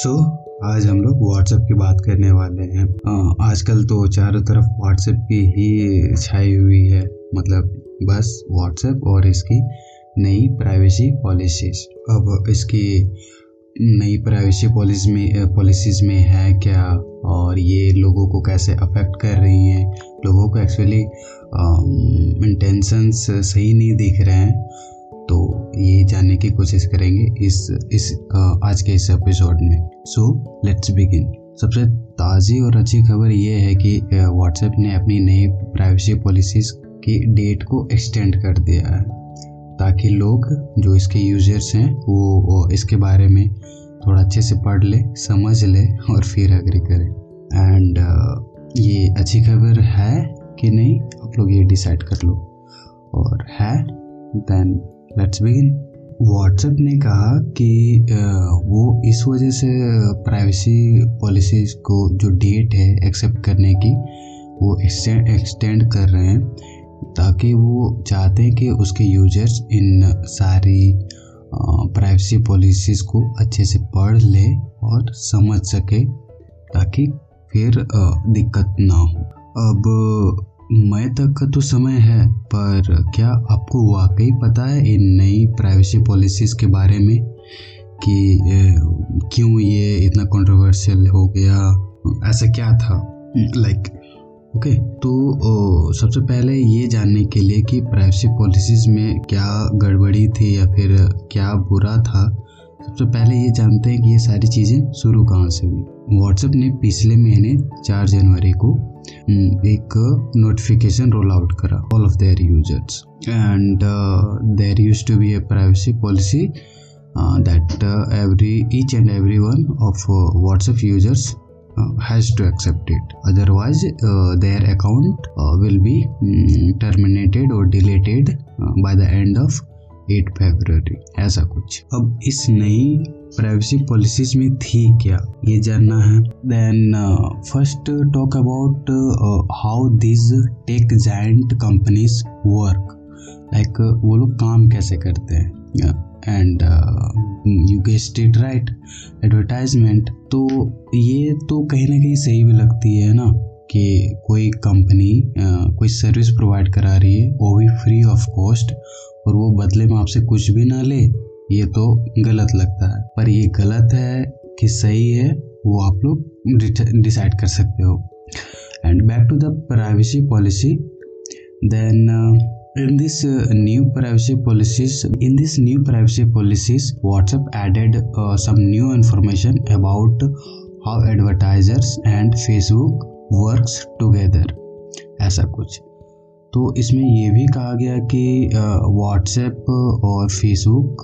सो so, आज हम लोग व्हाट्सएप की बात करने वाले हैं। आजकल तो चारों तरफ़ व्हाट्सएप की ही छाई हुई है। मतलब बस व्हाट्सएप और इसकी नई प्राइवेसी पॉलिसीज़ अब इसकी नई प्राइवेसी पॉलिसी में पॉलिसीज़ में है क्या? और ये लोगों को कैसे अफेक्ट कर रही हैं? लोगों को एक्चुअली इंटेंशंस सही नहीं दिख रहे हैं। तो ये जानने की कोशिश करेंगे इस इस आज के इस एपिसोड में। सो लेट्स बिगिन सबसे ताज़ी और अच्छी खबर ये है कि व्हाट्सएप ने अपनी नई प्राइवेसी पॉलिसीज़ की डेट को एक्सटेंड कर दिया है ताकि लोग जो इसके यूज़र्स हैं वो, इसके बारे में थोड़ा अच्छे से पढ़ ले समझ ले और फिर अग्री करें। एंड ये अच्छी खबर है कि नहीं आप लोग ये डिसाइड कर लो। और है देन लेट्स बिगिन व्हाट्सएप ने कहा कि वो इस वजह से प्राइवेसी पॉलिसीज़ को जो डेट है एक्सेप्ट करने की, वो एक्सटेंड कर रहे हैं, ताकि वो चाहते हैं कि उसके यूज़र्स इन सारी प्राइवेसी पॉलिसीज़ को अच्छे से पढ़ ले और समझ सके, ताकि फिर दिक्कत ना हो। अब मई तक का तो समय है, पर क्या आपको वाकई पता है इन नई प्राइवेसी पॉलिसीज़ के बारे में कि क्यों ये इतना कंट्रोवर्शियल हो गया? ऐसा क्या था? लाइक ओके तो सबसे पहले ये जानने के लिए कि प्राइवेसी पॉलिसीज़ में क्या गड़बड़ी थी या फिर क्या बुरा था, सबसे पहले ये जानते हैं कि ये सारी चीज़ें शुरू कहाँ से हुई। व्हाट्सएप ने पिछले महीने चार जनवरी को एक नोटिफिकेशन रोल आउट करा all of their users and their use to be a privacy policy that every each and every one of WhatsApp users has to accept it otherwise their account will be terminated और deleted by the end of eight Feb ऐसा कुछ। अब इस नई privacy policies में थी क्या? ये जानना है। Then first talk about how this tech giant companies work like वो लोग काम कैसे करते हैं? And you guessed it right advertisement तो ये तो कहीं ना कहीं सही भी लगती है ना कि कोई कंपनी uh, कोई सर्विस प्रोवाइड करा रही है वो भी फ्री ऑफ़ कॉस्ट और वो बदले में आपसे कुछ भी ना ले। ये तो गलत लगता है। पर ये गलत है कि सही है, वो आप लोग डिसाइड कर सकते हो। And back to the privacy policy then in this new privacy policies in this new privacy policies WhatsApp added some new information about how advertisers and Facebook works together ऐसा कुछ। तो इसमें यह भी कहा गया कि uh, व्हाट्सएप और फेसबुक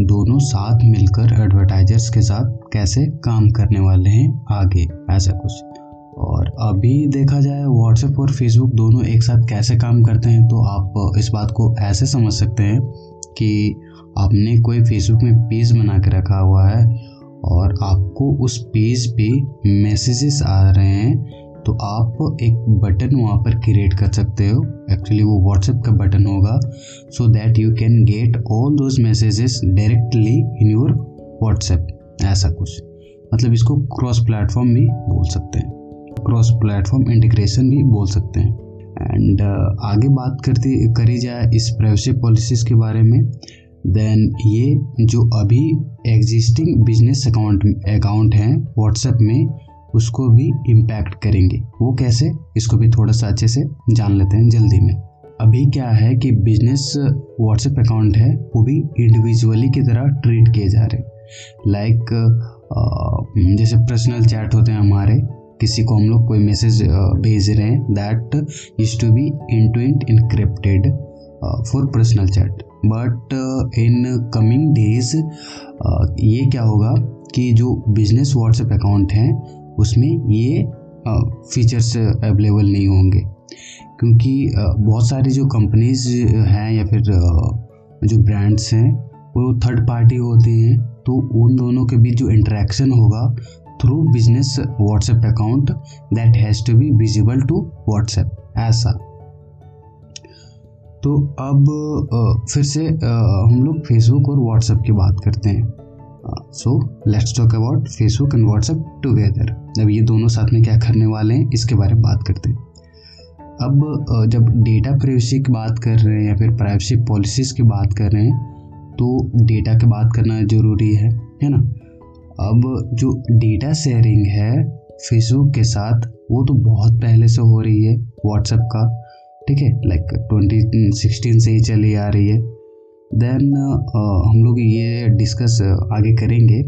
दोनों साथ मिलकर एडवर्टाइजर्स के साथ कैसे काम करने वाले हैं आगे, ऐसा कुछ। और अभी देखा जाए व्हाट्सएप और फेसबुक दोनों एक साथ कैसे काम करते हैं तो आप इस बात को ऐसे समझ सकते हैं कि आपने कोई फेसबुक में पेज बना के रखा हुआ है और आपको उस पेज पे मैसेजेस आ रहे हैं तो आप एक बटन वहाँ पर क्रिएट कर सकते हो। एक्चुअली वो व्हाट्सएप का बटन होगा। So that you can get all those messages directly in your WhatsApp ऐसा कुछ। मतलब इसको क्रॉस प्लेटफॉर्म भी बोल सकते हैं। क्रॉस प्लेटफॉर्म इंटीग्रेशन भी बोल सकते हैं। एंड uh, आगे बात करती करी जाए इस प्राइवेसी पॉलिसीज़ के बारे में देन ये जो अभी एग्जिस्टिंग बिज़नेस अकाउंट अकाउंट हैं व्हाट्सएप में उसको भी इम्पैक्ट करेंगे। वो कैसे? इसको भी थोड़ा सा अच्छे से जान लेते हैं जल्दी में। अभी क्या है कि बिज़नेस व्हाट्सएप अकाउंट है, वो भी इंडिविजुअली की तरह ट्रीट किए जा रहे हैं। लाइक जैसे पर्सनल चैट होते हैं हमारे, किसी को हम लोग कोई मैसेज भेज रहे हैं that use to be end to end encrypted for personal chat but in coming days ये क्या होगा कि जो बिज़नेस व्हाट्सएप अकाउंट हैं उसमें ये फीचर्स अवेलेबल नहीं होंगे। क्योंकि बहुत सारी जो कंपनीज़ हैं या फिर जो ब्रांड्स हैं, वो थर्ड पार्टी होते हैं तो उन दोनों के बीच जो इंटरेक्शन होगा through business WhatsApp account that has to be visible to WhatsApp ऐसा। तो अब फिर से हम लोग फेसबुक और व्हाट्सएप की बात करते हैं। So let's talk about Facebook and WhatsApp together जब ये दोनों साथ में क्या करने वाले हैं, इसके बारे में बात करते हैं। अब जब डेटा प्राइवेसी की बात कर रहे हैं या फिर प्राइवेसी पॉलिसीज़ की बात कर रहे हैं तो डेटा की बात करना ज़रूरी है है ना? अब जो डेटा शेयरिंग है फेसबुक के साथ, वो तो बहुत पहले से हो रही है व्हाट्सएप का, ठीक है? लाइक ट्वेंटी सिक्सटीन से ही चली आ रही है। देन uh, हम लोग ये डिस्कस आगे करेंगे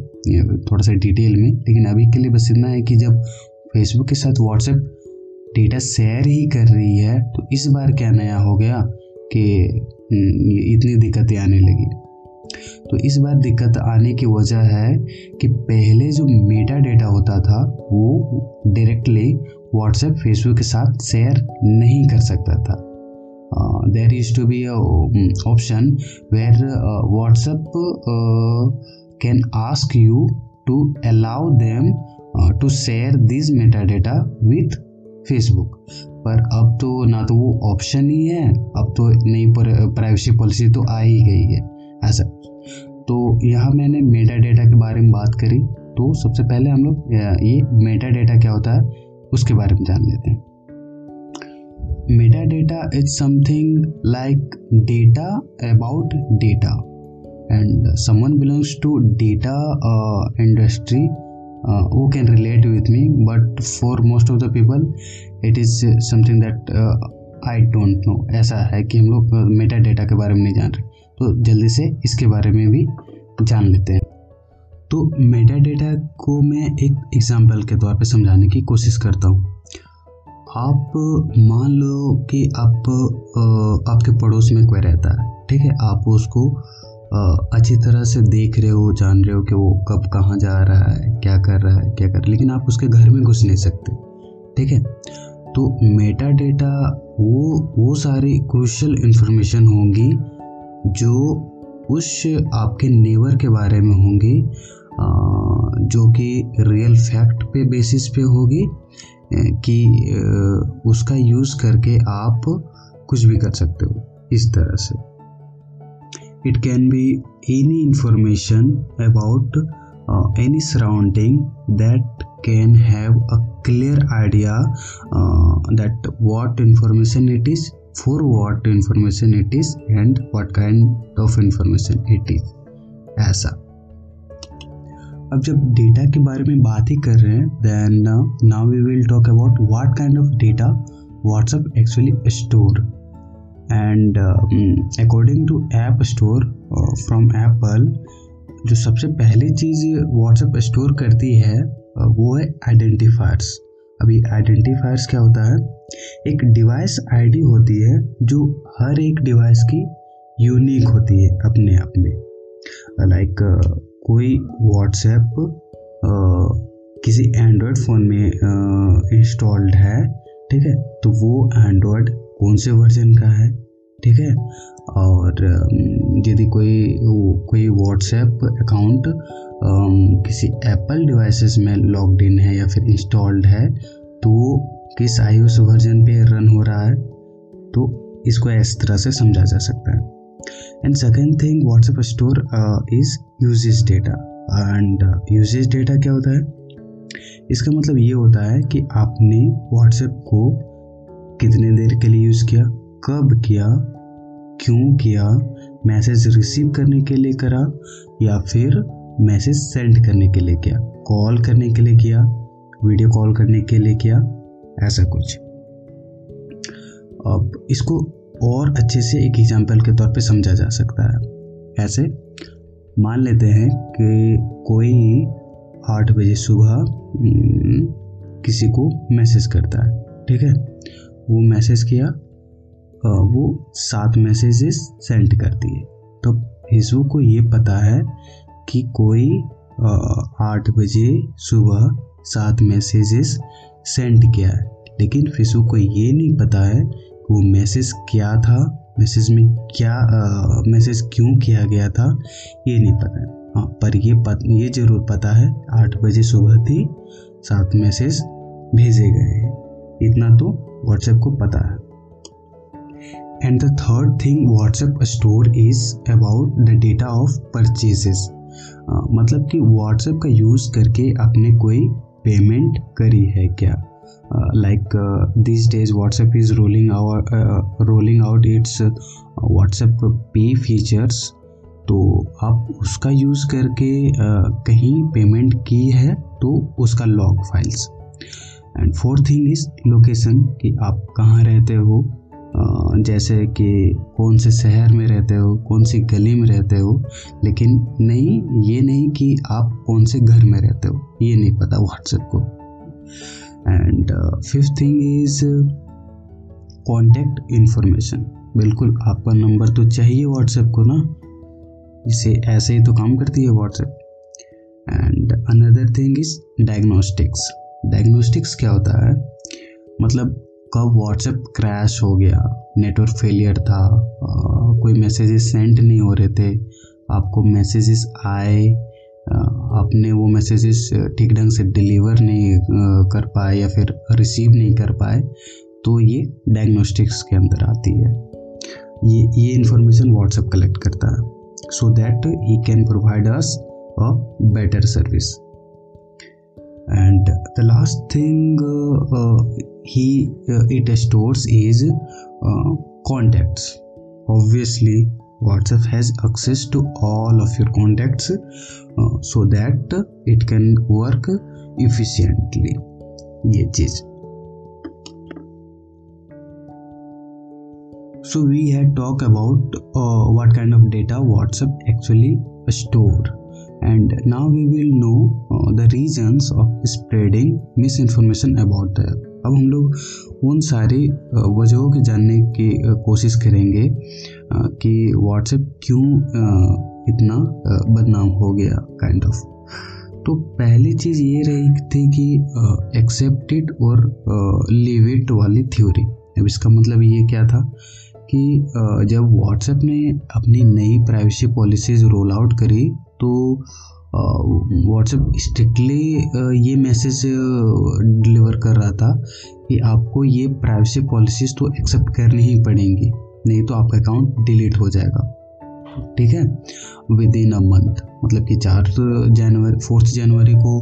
थोड़ा सा डिटेल में। लेकिन अभी के लिए बस इतना है कि जब फेसबुक के साथ व्हाट्सएप डेटा शेयर ही कर रही है तो इस बार क्या नया हो गया कि इतनी दिक्कतें आने लगी। तो इस बार दिक्कत आने की वजह है कि पहले जो मेटा डेटा होता था वो डायरेक्टली व्हाट्सएप फेसबुक के साथ शेयर नहीं कर सकता था। There is to be option where WhatsApp can ask you to allow them to share this meta data with Facebook पर अब तो ना तो वो ऑप्शन ही है, अब तो नई प्राइवेसी पॉलिसी तो आ ही गई है, ऐसा। तो यहाँ मैंने मेटा डेटा के बारे में बात करी तो सबसे पहले हम लोग, ये मेटा डेटा क्या होता है, उसके बारे में जान लेते हैं। Meta data is something like data about data and someone belongs to data industry who can relate with me but for most of the people it is something that uh, I don't know ऐसा है कि हम लोग metadata के बारे में नहीं जान रहे। तो जल्दी से इसके बारे में भी जान लेते हैं। तो मेटा डेटा को मैं एक एग्ज़ाम्पल के तौर पे समझाने की कोशिश करता हूँ। आप मान लो कि आप आपके पड़ोस में कोई रहता है, ठीक है? आप उसको अच्छी तरह से देख रहे हो, जान रहे हो कि वो कब कहाँ जा रहा है, क्या कर रहा है, क्या कर रहा है, लेकिन आप उसके घर में घुस नहीं सकते, ठीक है? तो मेटा डेटा वो वो सारी क्रूशल इंफॉर्मेशन होंगी जो उस आपके नेवर के बारे में होंगी जो कि रियल फैक्ट पे बेसिस पे होगी कि उसका यूज़ करके आप कुछ भी कर सकते हो, इस तरह से। It can be any information about any surrounding that can have a clear idea that what information it is for what information it is and what kind of information it is ऐसा। अब जब data के बारे में बात ही कर रहे हैं then now we will talk about what kind of data WhatsApp actually store and according to app store from Apple जो सबसे पहली चीज़ व्हाट्सएप स्टोर करती है वो है आइडेंटिफायर्स अभी आइडेंटिफायर्स क्या होता है? एक डिवाइस आईडी होती है, जो हर एक डिवाइस की यूनिक होती है, अपने आप में। लाइक कोई व्हाट्सएप किसी एंड्रॉयड फ़ोन में इंस्टॉल्ड है, ठीक है? तो वो एंड्रॉयड कौन से वर्जन का है, ठीक है? और यदि कोई कोई व्हाट्सएप अकाउंट किसी एप्पल डिवाइसेस में लॉग्ड इन है या फिर इंस्टॉल्ड है तो वो किस आई वर्जन पे रन हो रहा है तो इसको इस तरह से समझा जा सकता है। And second thing WhatsApp store is usage data and usage data क्या होता है? इसका मतलब ये होता है कि आपने व्हाट्सएप को कितने देर के लिए यूज़ किया, कब किया, क्यों किया मैसेज रिसीव करने के लिए करा, या फिर मैसेज सेंड करने के लिए किया कॉल करने के लिए किया वीडियो कॉल करने के लिए किया, ऐसा कुछ। अब इसको और अच्छे से एक एग्ज़ाम्पल के तौर पे समझा जा सकता है। ऐसे, मान लेते हैं कि कोई आठ बजे सुबह किसी को मैसेज करता है, ठीक है? वो मैसेज किया वो सात मैसेजेस सेंड करती है तो फेसबुक को ये पता है कि कोई आठ बजे सुबह सात मैसेजेस सेंड किया है। लेकिन फेसबुक को ये नहीं पता है वो मैसेज क्या था? मैसेज में क्या मैसेज क्यों किया गया था? ये नहीं पता है। हाँ पर ये पत, ये ज़रूर पता है आठ बजे सुबह थी सात मैसेज भेजे गए हैं। इतना तो व्हाट्सएप को पता है। And the third thing WhatsApp store is about the data of purchases. मतलब कि व्हाट्सएप का यूज़ करके आपने कोई पेमेंट करी है क्या? Like this days WhatsApp is rolling our rolling out its WhatsApp pay features तो आप उसका यूज़ करके uh, कहीं पेमेंट की है तो उसका log files and fourth thing is location कि आप कहाँ रहते हो जैसे कि कौन से शहर में रहते हो कौन सी गली में रहते हो लेकिन नहीं ये नहीं कि आप कौन से घर में रहते हो ये नहीं पता व्हाट्सएप को. And fifth thing is contact information बिल्कुल आपका नंबर तो चाहिए व्हाट्सएप को ना? इसे ऐसे ही तो काम करती है WhatsApp and another thing is diagnostics diagnostics क्या होता है? मतलब कब व्हाट्सएप क्रैश हो गया? नेटवर्क फेलियर था आ, कोई मैसेजेस सेंड नहीं हो रहे थे आपको मैसेजेस आए आपने वो मैसेजेस ठीक ढंग से डिलीवर नहीं कर पाए या फिर रिसीव नहीं कर पाए तो ये डायग्नोस्टिक्स के अंदर आती है। ये ये इन्फॉर्मेशन व्हाट्सएप कलेक्ट करता है। So that he can provide us a better service thing uh, uh, he uh, it stores is contacts. Obviously whatsapp has access to all of your contacts so that it can work efficiently ये चीज so we had talked about uh, what kind of data whatsapp actually store and now we will know uh, the reasons of spreading misinformation about the app अब हम लोग उन सारी वजहों के जानने की कोशिश करेंगे कि व्हाट्सएप क्यों इतना बदनाम हो गया काइंड kind ऑफ़ of. तो पहली चीज़ ये रही थी कि एक्सेप्टेड और लिव इट वाली थ्योरी अब इसका मतलब ये क्या था कि जब व्हाट्सएप ने अपनी नई प्राइवेसी पॉलिसीज़ रोल आउट करी तो व्हाट्सएप स्ट्रिक्टली ये मैसेज डिलीवर कर रहा था कि आपको ये प्राइवेसी पॉलिसीज़ तो एक्सेप्ट करनी ही पड़ेंगी नहीं तो आपका अकाउंट डिलीट हो जाएगा। ठीक है? विद इन अ मंथ मतलब कि चार जनवरी फोर्थ जनवरी को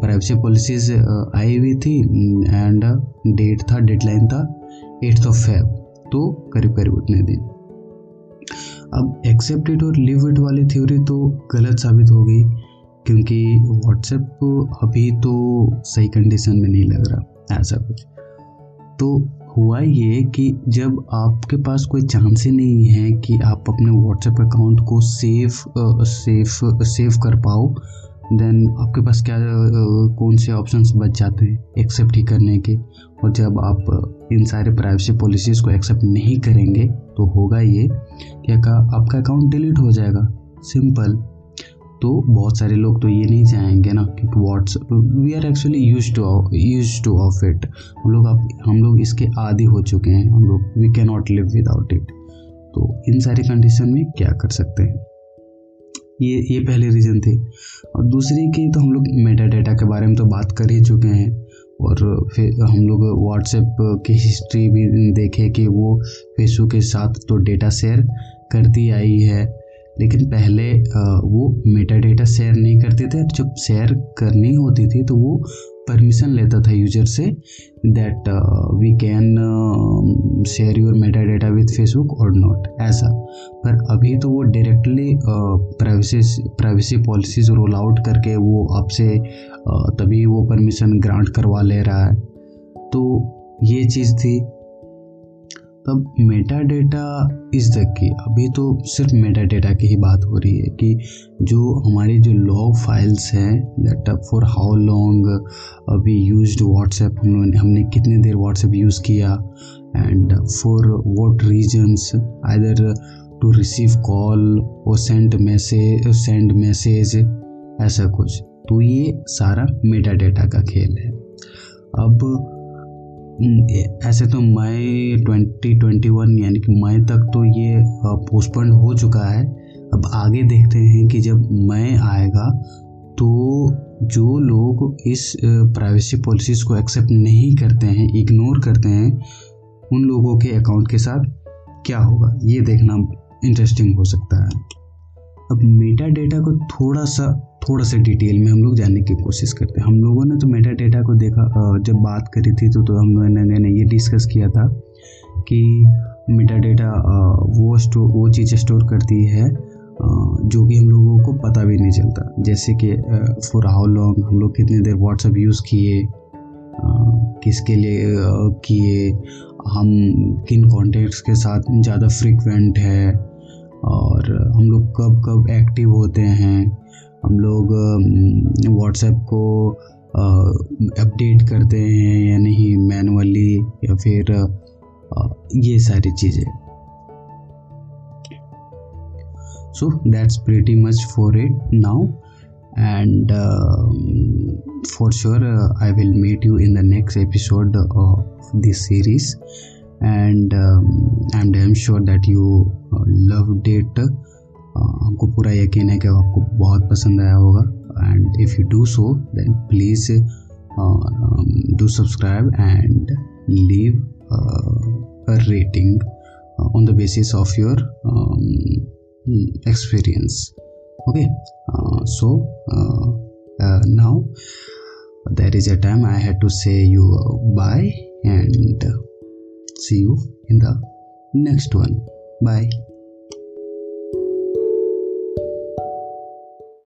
प्राइवेसी पॉलिसीज़ आई हुई थी एंड डेट था डेडलाइन था एट्थ ऑफ़ फेब तो करीब करीब उतने दिन। अब एक्सेप्ट इट और लिव इट वाली थ्योरी तो गलत साबित हो गई, क्योंकि व्हाट्सएप अभी तो सही कंडीशन में नहीं लग रहा, ऐसा कुछ। तो हुआ ये कि जब आपके पास कोई चांस ही नहीं है कि आप अपने व्हाट्सएप अकाउंट को सेफ़ सेफ़ सेव कर पाओ देन आपके पास क्या कौन से ऑप्शंस बच जाते हैं एक्सेप्ट ही करने के? और जब आप इन सारे प्राइवेसी पॉलिसीज़ को एक्सेप्ट नहीं करेंगे तो होगा ये कि आपका अकाउंट डिलीट हो जाएगा। सिंपल तो बहुत सारे लोग तो ये नहीं चाहेंगे ना कि WhatsApp we are actually use to use to of it हम लोग आप हम लोग इसके आदि हो चुके हैं, हम लोग we can not live without it तो इन सारी कंडीशन में क्या कर सकते हैं? ये ये पहले रीज़न थे। और दूसरी की तो हम लोग मेटा डेटा के बारे में तो बात कर ही चुके हैं। और फिर हम लोग व्हाट्सएप की हिस्ट्री भी देखें कि वो फेसबुक के साथ तो डेटा शेयर करती आई है, लेकिन पहले वो मेटा डेटा शेयर नहीं करते थे। जब शेयर करनी होती थी तो वो परमिशन लेता था यूज़र से that we can share your meta data with Facebook और नॉट ऐसा। पर अभी तो वो directly privacy privacy policies roll out करके वो आपसे uh, तभी वो परमिशन ग्रांट करवा ले रहा है। तो ये चीज़ थी। तब Meta data is the key अभी तो सिर्फ़ मेटा डेटा की ही बात हो रही है कि जो हमारी जो लॉग फाइल्स हैं दैट फॉर हाउ लॉन्ग अभी यूज़ व्हाट्सएप हम हमने कितने देर व्हाट्सएप यूज़ किया and for what reasons either to receive call और सेंड मैसेज सेंड मैसेज ऐसा कुछ। तो ये सारा मेटा डेटा का खेल है। अब ऐसे तो मई 2021 यानी कि मई तक तो ये पोस्टपोन हो चुका है। अब आगे देखते हैं कि जब मई आएगा तो जो लोग इस प्राइवेसी पॉलिसीज़ को एक्सेप्ट नहीं करते हैं इग्नोर करते हैं, उन लोगों के अकाउंट के साथ क्या होगा? ये देखना इंटरेस्टिंग हो सकता है। अब मेटा डेटा को थोड़ा सा थोड़ा सा डिटेल में हम लोग जानने की कोशिश करते हैं। हम लोगों ने तो मेटा डेटा को देखा जब बात करी थी तो, तो हम लोगों ने ये डिस्कस किया था कि मेटा डेटा वो स्टोर वो चीज़ें स्टोर करती है जो कि हम लोगों को पता भी नहीं चलता। जैसे कि फॉर हाउ लॉन्ग हम लोग कितने देर व्हाट्सअप यूज़ किए किसके लिए किए हम किन कॉन्टेक्ट्स के साथ ज़्यादा फ्रिक्वेंट है और हम लोग कब कब एक्टिव होते हैं, हम लोग व्हाट्सएप को अपडेट करते हैं या नहीं मैनुअली या फिर ये सारी चीज़ें। So that's pretty much for it now and for sure I will meet you in the next episode of this series and I am damn sure that you love date हमको पूरा यकीन है कि आपको बहुत पसंद आया होगा। And if you do so then please do subscribe and leave a rating on the basis of your experience okay so now there is a time I have to say you bye and see you in the next one. Bye